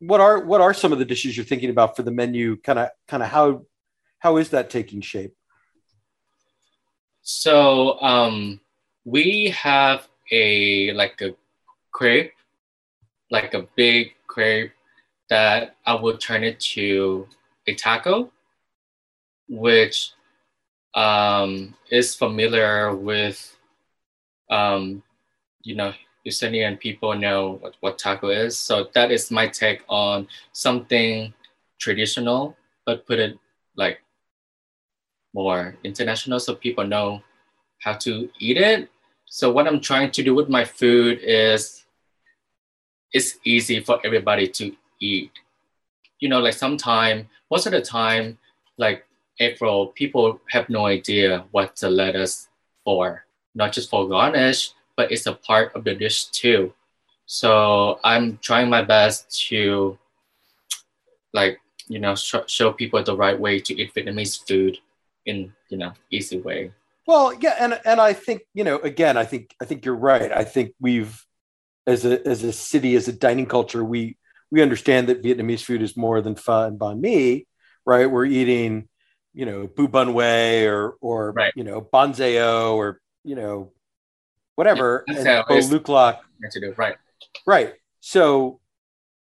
What are what are some of the dishes you're thinking about for the menu? Kind of kind of how how is that taking shape? So um, we have a like a crepe, like a big crepe that I will turn it to a taco, which um, is familiar with, um, you know, Houstonian people know what, what taco is. So that is my take on something traditional, but put it like more international so people know how to eat it. So what I'm trying to do with my food is it's easy for everybody to eat. You know, like sometime, most of the time, like April, people have no idea what the lettuce for, not just for garnish, but it's a part of the dish too. So I'm trying my best to like, you know, sh- show people the right way to eat Vietnamese food in, you know, easy way. Well, yeah, and and I think you know, again, I think I think you're right. I think we've, as a as a city, as a dining culture, we we understand that Vietnamese food is more than pho and banh mi, right? We're eating, you know, bu bun way or or Right. you know banh xeo or you know whatever Yeah, and banh xeo bo is- luc lac. To do right. Right. So,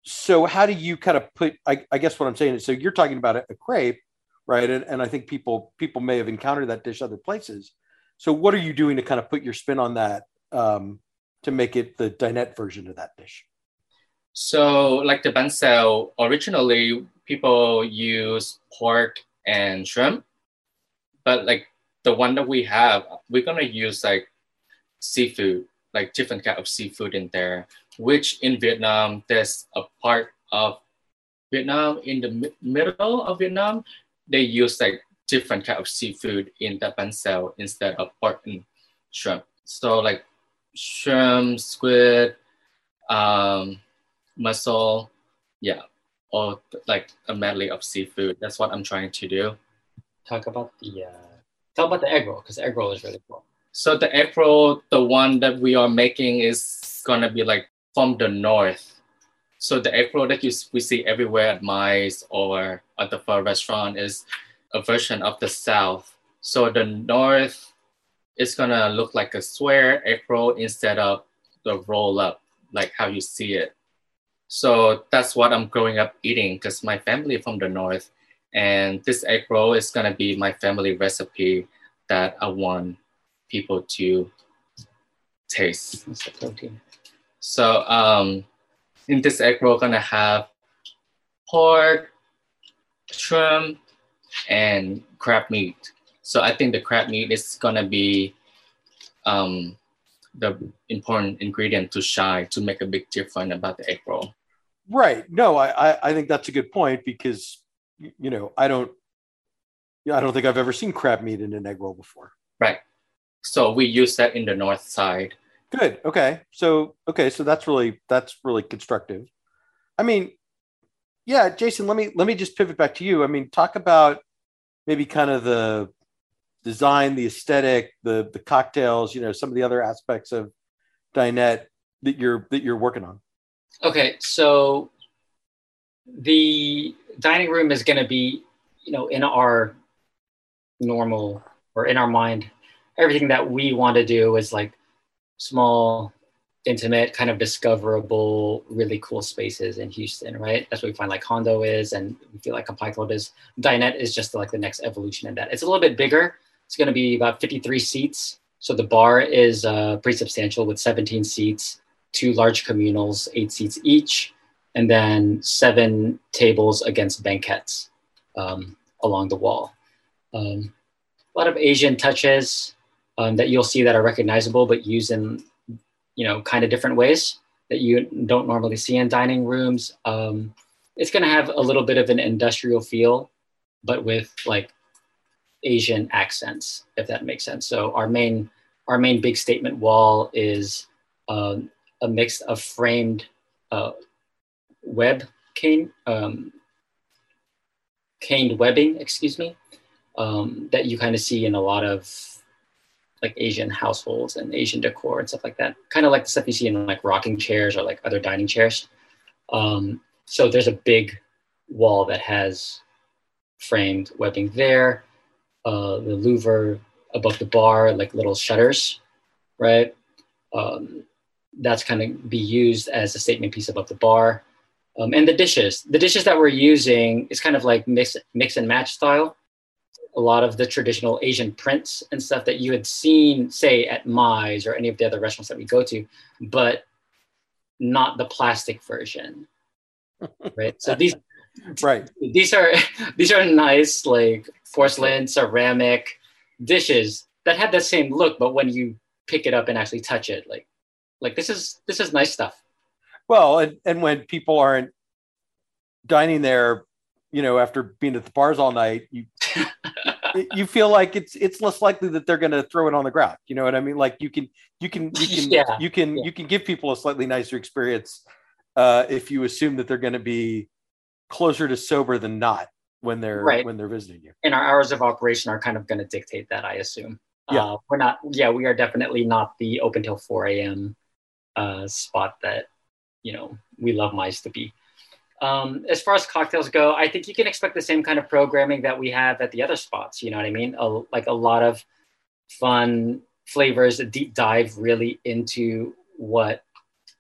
so how do you kind of put? I, I guess what I'm saying is, so you're talking about a, a crepe, right? And, and I think people people may have encountered that dish other places. So, what are you doing to kind of put your spin on that um, to make it the dinette version of that dish? So like the banh xeo, originally people use pork and shrimp, but like the one that we have, we're gonna use like seafood, like different kind of seafood in there. Which in Vietnam, there's a part of Vietnam in the mi- middle of Vietnam, they use like different kind of seafood in the banh xeo instead of pork and shrimp. So like shrimp, squid, um, mussel, yeah, or like a medley of seafood. That's what I'm trying to do. Talk about the uh, talk about the egg roll because egg roll is really cool. So the egg roll, the one that we are making is gonna be like from the north. So the egg roll that you we see everywhere at Mai's or at the pho restaurant is a version of the south. So the north is gonna look like a square egg roll instead of the roll up, like how you see it. So that's what I'm growing up eating because my family from the north, and this egg roll is gonna be my family recipe that I want people to taste. It's the protein. So um, in this egg roll, gonna have pork, shrimp, and crab meat. So I think the crab meat is gonna be um, the important ingredient to shine to make a big difference about the egg roll. Right. No, I, I I think that's a good point because you know I don't yeah I don't think I've ever seen crab meat in an egg roll before. Right. So we use that in the north side. Good. Okay. So okay, so that's really that's really constructive. I mean, yeah, Jason, let me let me just pivot back to you. I mean, talk about maybe kind of the design, the aesthetic, the the cocktails, you know, some of the other aspects of dinette that you're that you're working on. Okay, so the dining room is going to be, you know, in our normal or in our mind, everything that we want to do is like small, intimate, kind of discoverable, really cool spaces in Houston, right? That's what we find like Hando is, and we feel like Kampai Club is. Dinette is just like the next evolution in that. It's a little bit bigger. It's going to be about 53 seats. So the bar is uh, pretty substantial with 17 seats two large communals, eight seats each, and then seven tables against banquettes um, along the wall. Um, a lot of Asian touches um, that you'll see that are recognizable, but used in you know kind of different ways that you don't normally see in dining rooms. Um, it's going to have a little bit of an industrial feel, but with like Asian accents, if that makes sense. So our main our main big statement wall is um, a mix of framed uh, web cane, um, caned webbing, excuse me, um, that you kind of see in a lot of like Asian households and Asian decor and stuff like that. Kind of like the stuff you see in like rocking chairs or like other dining chairs. Um, so there's a big wall that has framed webbing there. Uh, the louver above the bar, like little shutters, right? Um, that's kind of be used as a statement piece above the bar. Um, and the dishes, the dishes that we're using is kind of like mix, mix and match style a lot of the traditional Asian prints and stuff that you had seen, say, at Mai's or any of the other restaurants that we go to, but not the plastic version. [laughs] Right. So these right. These are [laughs] these are nice like porcelain, ceramic dishes that have the same look, but when you pick it up and actually touch it, like like this is this is nice stuff. Well, and, and when people aren't dining there you know, after being at the bars all night, you [laughs] you feel like it's it's less likely that they're going to throw it on the ground. You know what I mean? Like you can you can you can yeah. you can yeah. you can give people a slightly nicer experience uh, if you assume that they're going to be closer to sober than not when they're right. when they're visiting you. And our hours of operation are kind of going to dictate that, I assume. Yeah, uh, we're not. Yeah, we are definitely not the open till four a.m. Uh, spot that you know we love Mai's to be. Um, as far as cocktails go, I think you can expect the same kind of programming that we have at the other spots. You know what I mean? A, like a lot of fun flavors, a deep dive really into what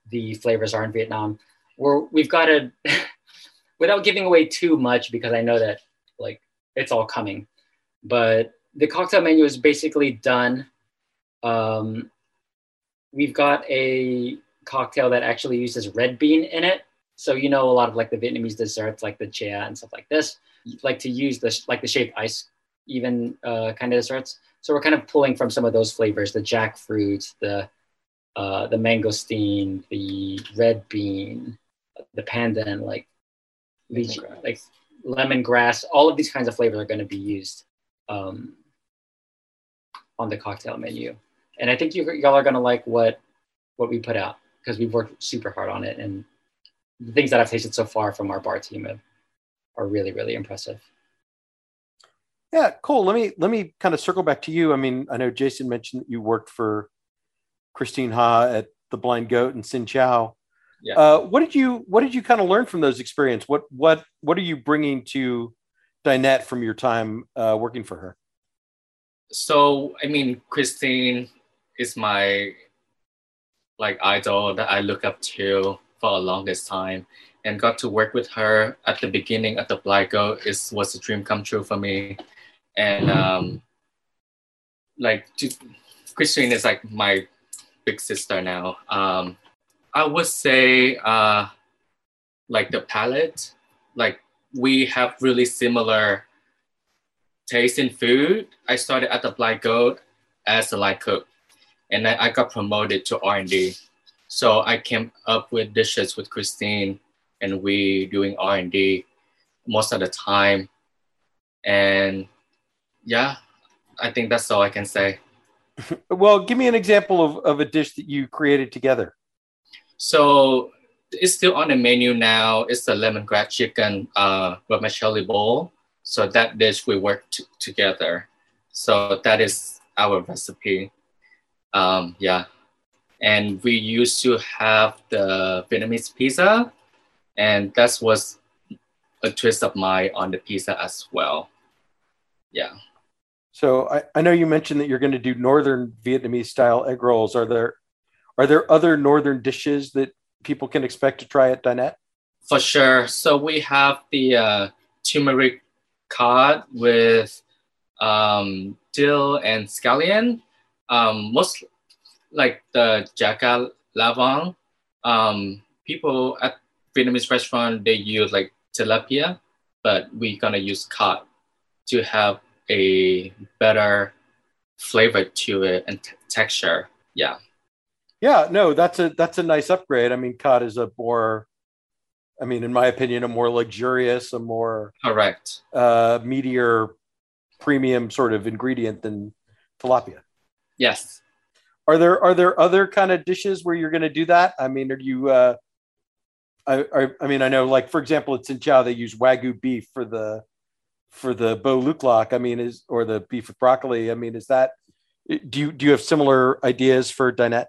the flavors are in Vietnam. We're, we've got to, [laughs] without giving away too much, because I know that like it's all coming, but the cocktail menu is basically done. Um, we've got a cocktail that actually uses red bean in it so you know a lot of like the Vietnamese desserts, like the chia and stuff like this, like to use this like the shaved ice, even uh, kind of desserts. So we're kind of pulling from some of those flavors: the jackfruit, the uh, the mangosteen, the red bean, the pandan, like lemongrass. like lemongrass. All of these kinds of flavors are going to be used um, on the cocktail menu, and I think you y'all are going to like what what we put out because we've worked super hard on it and the things that I've tasted so far from our bar team have, are really, really impressive. Yeah, cool. Let me let me kind of circle back to you. I mean, I know Jason mentioned that you worked for Christine Hà at the Blind Goat and Xin Chao. Yeah. Uh, what did you What did you kind of learn from those experiences? What What What are you bringing to Dinette from your time uh, working for her? So, I mean, Christine is my like idol that I look up to for a longest time and got to work with her at the beginning at the Goat is was a dream come true for me. And um like christine is like my big sister now. Um i would say uh like the palate like we have really similar taste in food. I started at the Blind Goat as a light cook and then i got promoted to r&d so I came up with dishes with Christine, and we doing R and D most of the time. And yeah, I think that's all I can say. [laughs] well, give me an example of, of a dish that you created together. So it's still on the menu now. It's the lemongrass chicken uh, vermicelli bowl. So that dish we worked t- together. So that is our recipe. Um, yeah and we used to have the Vietnamese pizza, and that was a twist of mine on the pizza as well. Yeah. So I, I know you mentioned that you're going to do northern Vietnamese style egg rolls. Are there are there other northern dishes that people can expect to try at Dinette? For sure. So we have the uh, turmeric cod with um, dill and scallion. Um, most like the Jaca Lavang, um, people at Vietnamese restaurant they use like tilapia, but we're gonna use cod to have a better flavor to it and t- texture. Yeah. Yeah, no, that's a that's a nice upgrade. I mean, cod is a more, I mean, in my opinion, a more luxurious, a more correct, uh, meatier, premium sort of ingredient than tilapia. Yes, are there are there other kind of dishes where you're going to do that? I mean, are you? Uh, I, I, I mean, I know, like for example, at Xin Chao they use wagyu beef for the for the bo luc lac. I mean, is or the beef with broccoli. I mean, is that do you do you have similar ideas for dinette?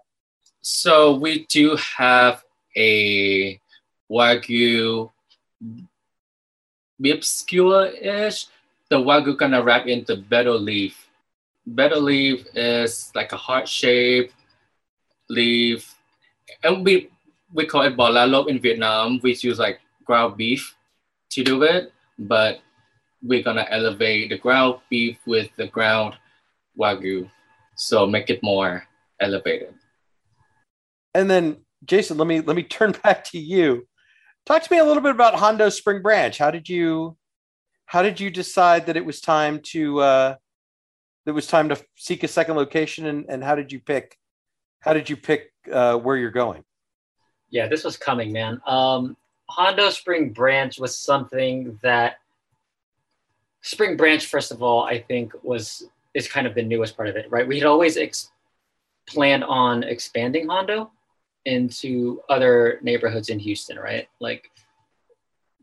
So we do have a wagyu beef skewer ish. The wagyu gonna wrap into betel leaf. Betel leaf is like a heart shaped leaf, and we we call it bo la lot in Vietnam. We use like ground beef to do it, but we're gonna elevate the ground beef with the ground wagyu, so make it more elevated. And then Jason, let me let me turn [laughs] back to you. Talk to me a little bit about Hando Spring Branch. How did you how did you decide that it was time to uh, it was time to seek a second location, and, and how did you pick how did you pick uh, where you're going? Yeah, this was coming, man. Um, Hando Spring Branch was something that Spring Branch, first of all, I think was is kind of the newest part of it, right? We had always ex- planned on expanding Hando into other neighborhoods in Houston, right? Like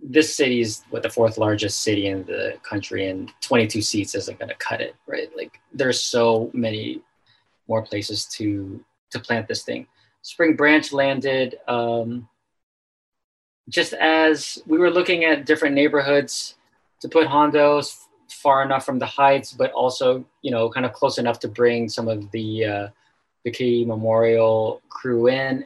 this city is what the fourth largest city in the country, and 22 seats isn't going to cut it, right? Like there's so many more places to to plant this thing. Spring Branch landed um, just as we were looking at different neighborhoods to put handos far enough from the heights, but also you know kind of close enough to bring some of the uh, the Key Memorial crew in,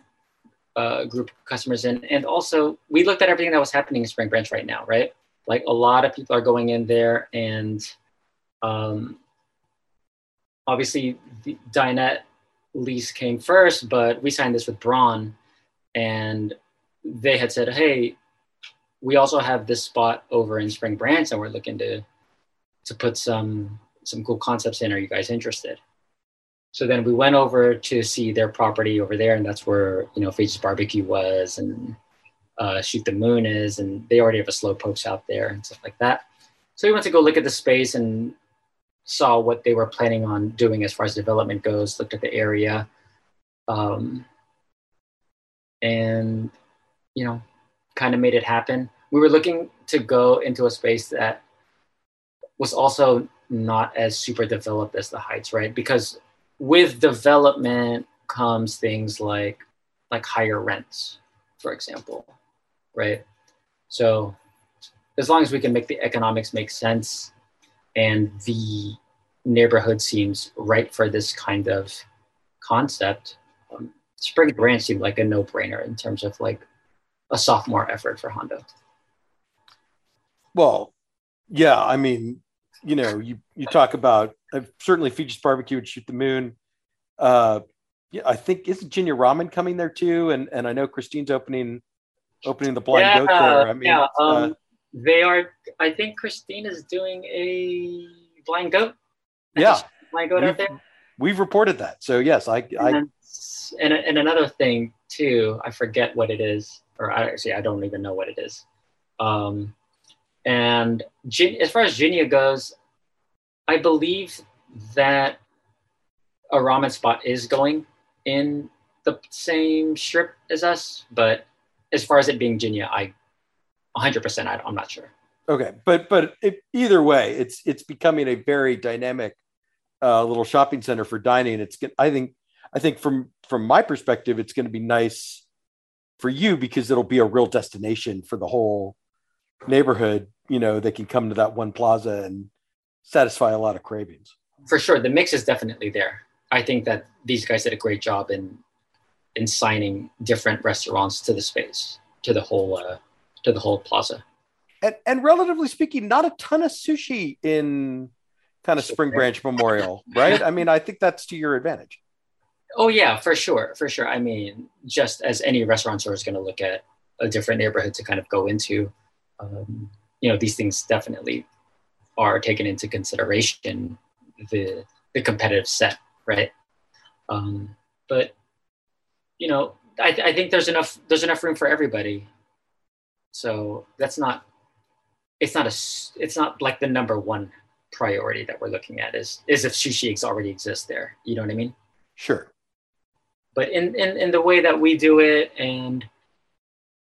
uh, group of customers in, and also we looked at everything that was happening in Spring Branch right now, right? Like a lot of people are going in there, and um, obviously the Dinette lease came first, but we signed this with Braun, and they had said, "Hey, we also have this spot over in Spring Branch, and we're looking to to put some some cool concepts in. Are you guys interested?" So then we went over to see their property over there, and that's where you know Feges Barbecue was, and uh, Shoot the Moon is, and they already have a Slowpokes out there and stuff like that. So we went to go look at the space and saw what they were planning on doing as far as development goes. Looked at the area, um, and you know, kind of made it happen. We were looking to go into a space that was also not as super developed as the Heights, right? Because with development comes things like like higher rents, for example, right? So as long as we can make the economics make sense and the neighborhood seems right for this kind of concept, um, Spring Branch seemed like a no-brainer in terms of like a sophomore effort for Hando. Well, yeah, I mean, you know, you you talk about uh, certainly Feges Barbecue would shoot the moon. Uh, yeah, I think isn't Jinya Ramen coming there too, and and I know Christine's opening opening the blind yeah, goat there. I mean, yeah, um, uh, they are. I think Christine is doing a blind goat. Yeah. think she's a blind goat out We've- there. we've reported that. So yes, I, And, I then, and and another thing too, I forget what it is, or I actually I don't even know what it is. Um, and as far as Jinya goes, I believe that a ramen spot is going in the same strip as us, but as far as it being Jinya, I 100% I, I'm not sure. okay, but but it, either way, it's it's becoming a very dynamic uh, little shopping center for dining. It's I think I think from from my perspective, it's going to be nice for you because it'll be a real destination for the whole neighborhood. You know, they can come to that one plaza and satisfy a lot of cravings. for sure the mix is definitely there i think that these guys did a great job in in signing different restaurants to the space to the whole uh, to the whole plaza And, and relatively speaking, not a ton of sushi in kind of Spring Branch Memorial, right? I mean, I think that's to your advantage. oh yeah for sure for sure i mean just as any restaurateur is going to look at a different neighborhood to kind of go into um, you know these things definitely are taken into consideration the the competitive set right? Um, but you know I, I think there's enough there's enough room for everybody. So that's not it's not a it's not like the number one priority that we're looking at is is if sushi eggs already exist there. You know what i mean? Sure. but in, in in the way that we do it and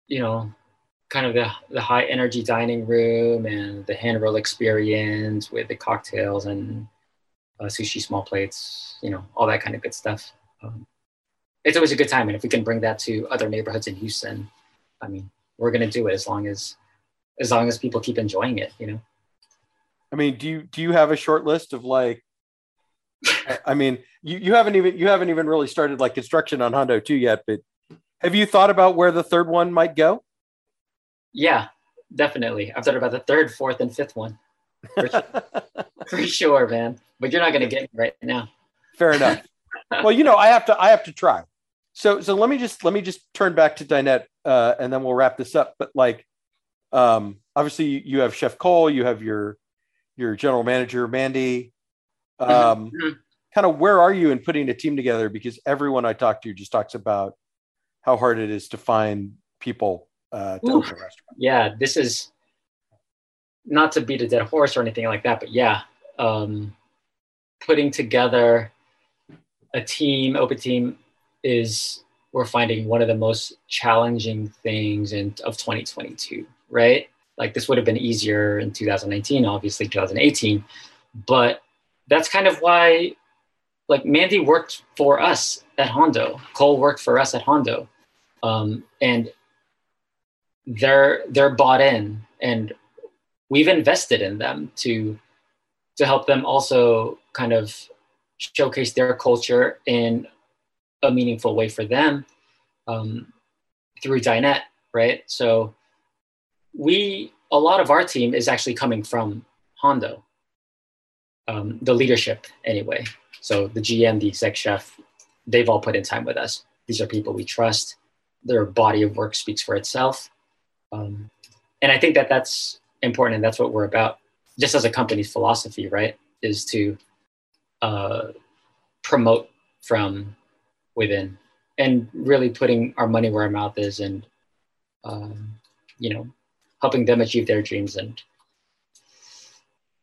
you know kind of the, the high energy dining room and the hand roll experience with the cocktails and uh, sushi small plates, you know, all that kind of good stuff. Um, it's always a good time. And if we can bring that to other neighborhoods in Houston, I mean, we're going to do it as long as, as long as people keep enjoying it, you know? I mean, do you, do you have a short list of like, I mean, you, you haven't even, you haven't even really started like construction on Hando two yet, but have you thought about where the third one might go? Yeah, definitely. I've thought about the third, fourth, and fifth one. For, sure, [laughs] for sure, man. But you're not going to get me right now. Fair enough. well, you know, I have to. I have to try. So, so let me just let me just turn back to Dinette, uh, and then we'll wrap this up. But like, um, obviously, you have Chef Cole, you have your your general manager Mandy. Um, mm-hmm. Kind of, where are you in putting a team together? Because everyone I talk to just talks about how hard it is to find people uh, a restaurant. Yeah, this is not to beat a dead horse or anything like that, but yeah, um, putting together a team, open team, is we're finding one of the most challenging things in of 2022, right? Like this would have been easier in 2019, obviously 2018, but that's kind of why, like Mandy worked for us at Hando, Cole worked for us at Hando, um, and they're they're bought in and we've invested in them to to help them also kind of showcase their culture in a meaningful way for them um, through Dinette, right? So we a lot of our team is actually coming from Hando, um, the leadership anyway. So the GM, the exec chef, they've all put in time with us. These are people we trust. Their body of work speaks for itself. Um, and I think that that's important, and that's what we're about, just as a company's philosophy, right? Is to uh, promote from within and really putting our money where our mouth is, and um, you know, helping them achieve their dreams. And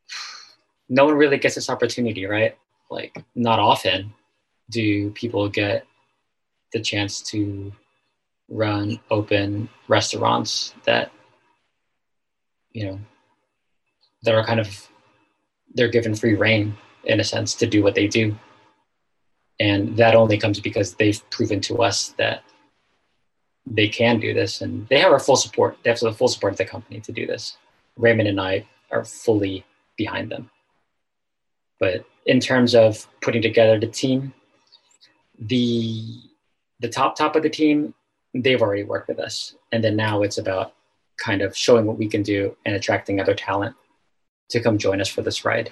[sighs] no one really gets this opportunity, right? Like, not often do people get the chance to run open restaurants that you know that are kind of they're given free reign in a sense to do what they do. And that only comes because they've proven to us that they can do this and they have our full support they have the full support of the company to do this. Raymond and i are fully behind them. But in terms of putting together the team the the top top of the team they've already worked with us. And then now it's about kind of showing what we can do and attracting other talent to come join us for this ride.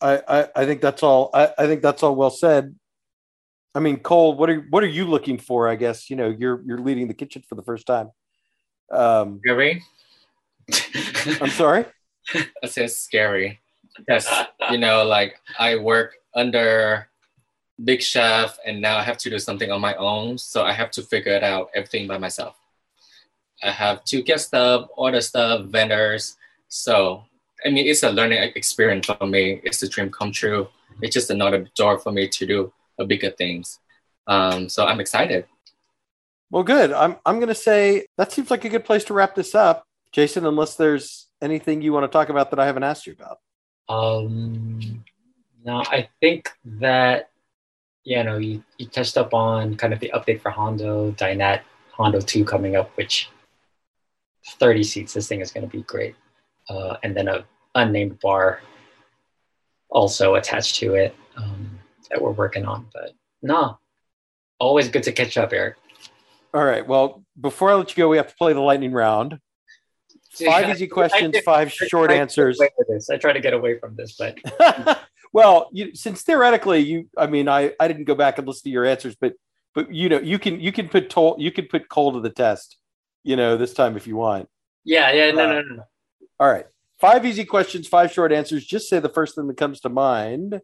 I, I, I think that's all. I, I think that's all well said. I mean, Cole, what are what are you looking for? I guess you know you're you're leading the kitchen for the first time. Um, scary. [laughs] I'm sorry. [laughs] I said scary. Yes, you know, like I work under big chef and now I have to do something on my own. So I have to figure it out everything by myself. I have to get stuff, order stuff, vendors. So I mean, it's a learning experience for me. It's a dream come true. It's just another door for me to do a bigger things. Um, so I'm excited. Well, good. I'm I'm going to say that seems like a good place to wrap this up, Jason. Unless there's anything you want to talk about that I haven't asked you about. Um, no, I think that you know, you, you touched up on kind of the update for Hando, Dinette, Hando 2 coming up, which 30 seats, this thing is going to be great. Uh, and then a unnamed bar also attached to it um, that we're working on. But no, always good to catch up, Eric. All right. Well, before I let you go, we have to play the lightning round. Five easy questions, five short answers. I try to get away from this, but [laughs] Well, you, since theoretically, you, I mean, I, I didn't go back and listen to your answers, but, but you know, you can, you can put toll, you can put Cole to the test, you know, this time if you want. Yeah, yeah, no, uh, no, no, no. All right, five easy questions, five short answers. Just say the first thing that comes to mind.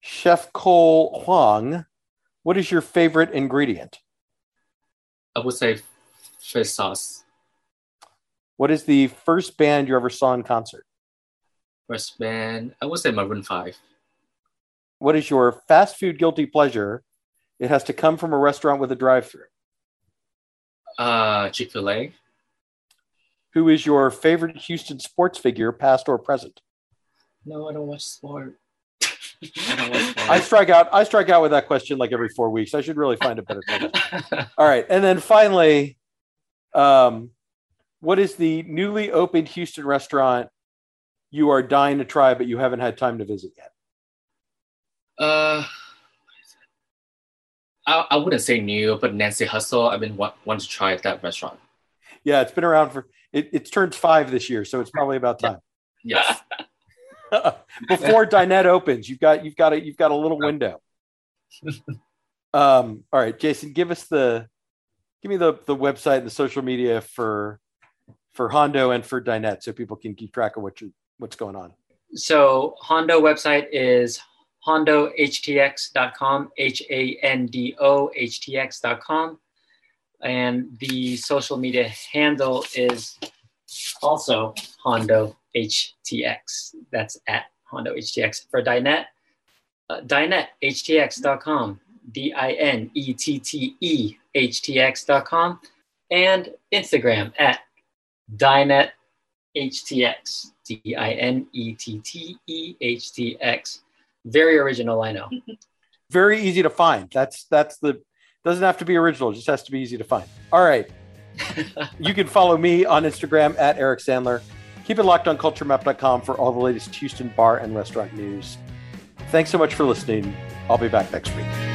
Chef Cole Hoang, what is your favorite ingredient? I would say fish sauce. What is the first band you ever saw in concert? First band, I would say Maroon 5. What is your fast food guilty pleasure? It has to come from a restaurant with a drive through. Uh, Chick Fil A. Who is your favorite Houston sports figure, past or present? No, I don't watch sport. I don't watch [laughs] sport. I strike out. I strike out with that question like every four weeks. I should really find a better question. [laughs] All right, and then finally, um, what is the newly opened Houston restaurant you are dying to try but you haven't had time to visit yet? Uh, I, I wouldn't say new, but Nancy Hustle. I've been want, want to try that restaurant. Yeah, it's been around for it. It's turned five this year, so it's probably about time. Yes. [laughs] Before Dinette opens, you've got you've got a you've got a little window. Um, all right, Jason, give us the give me the the website and the social media for for Hando and for Dinette so people can keep track of what you what's going on. So Hando website is handohtx.com, H A N D O H T X.com. And the social media handle is also Hando HTX. That's at Hando HTX. For Dinette, uh, DinetteHTX.com, D I N E T T E HTX.com. And Instagram at Dinette HTX, D I N E T T E H T X. Very original, I know. [laughs] Very easy to find. That's that's the doesn't have to be original, it just has to be easy to find. All right. [laughs] you can follow me on Instagram at Eric Sandler. Keep it locked on culturemap.com for all the latest Houston bar and restaurant news. Thanks so much for listening. I'll be back next week.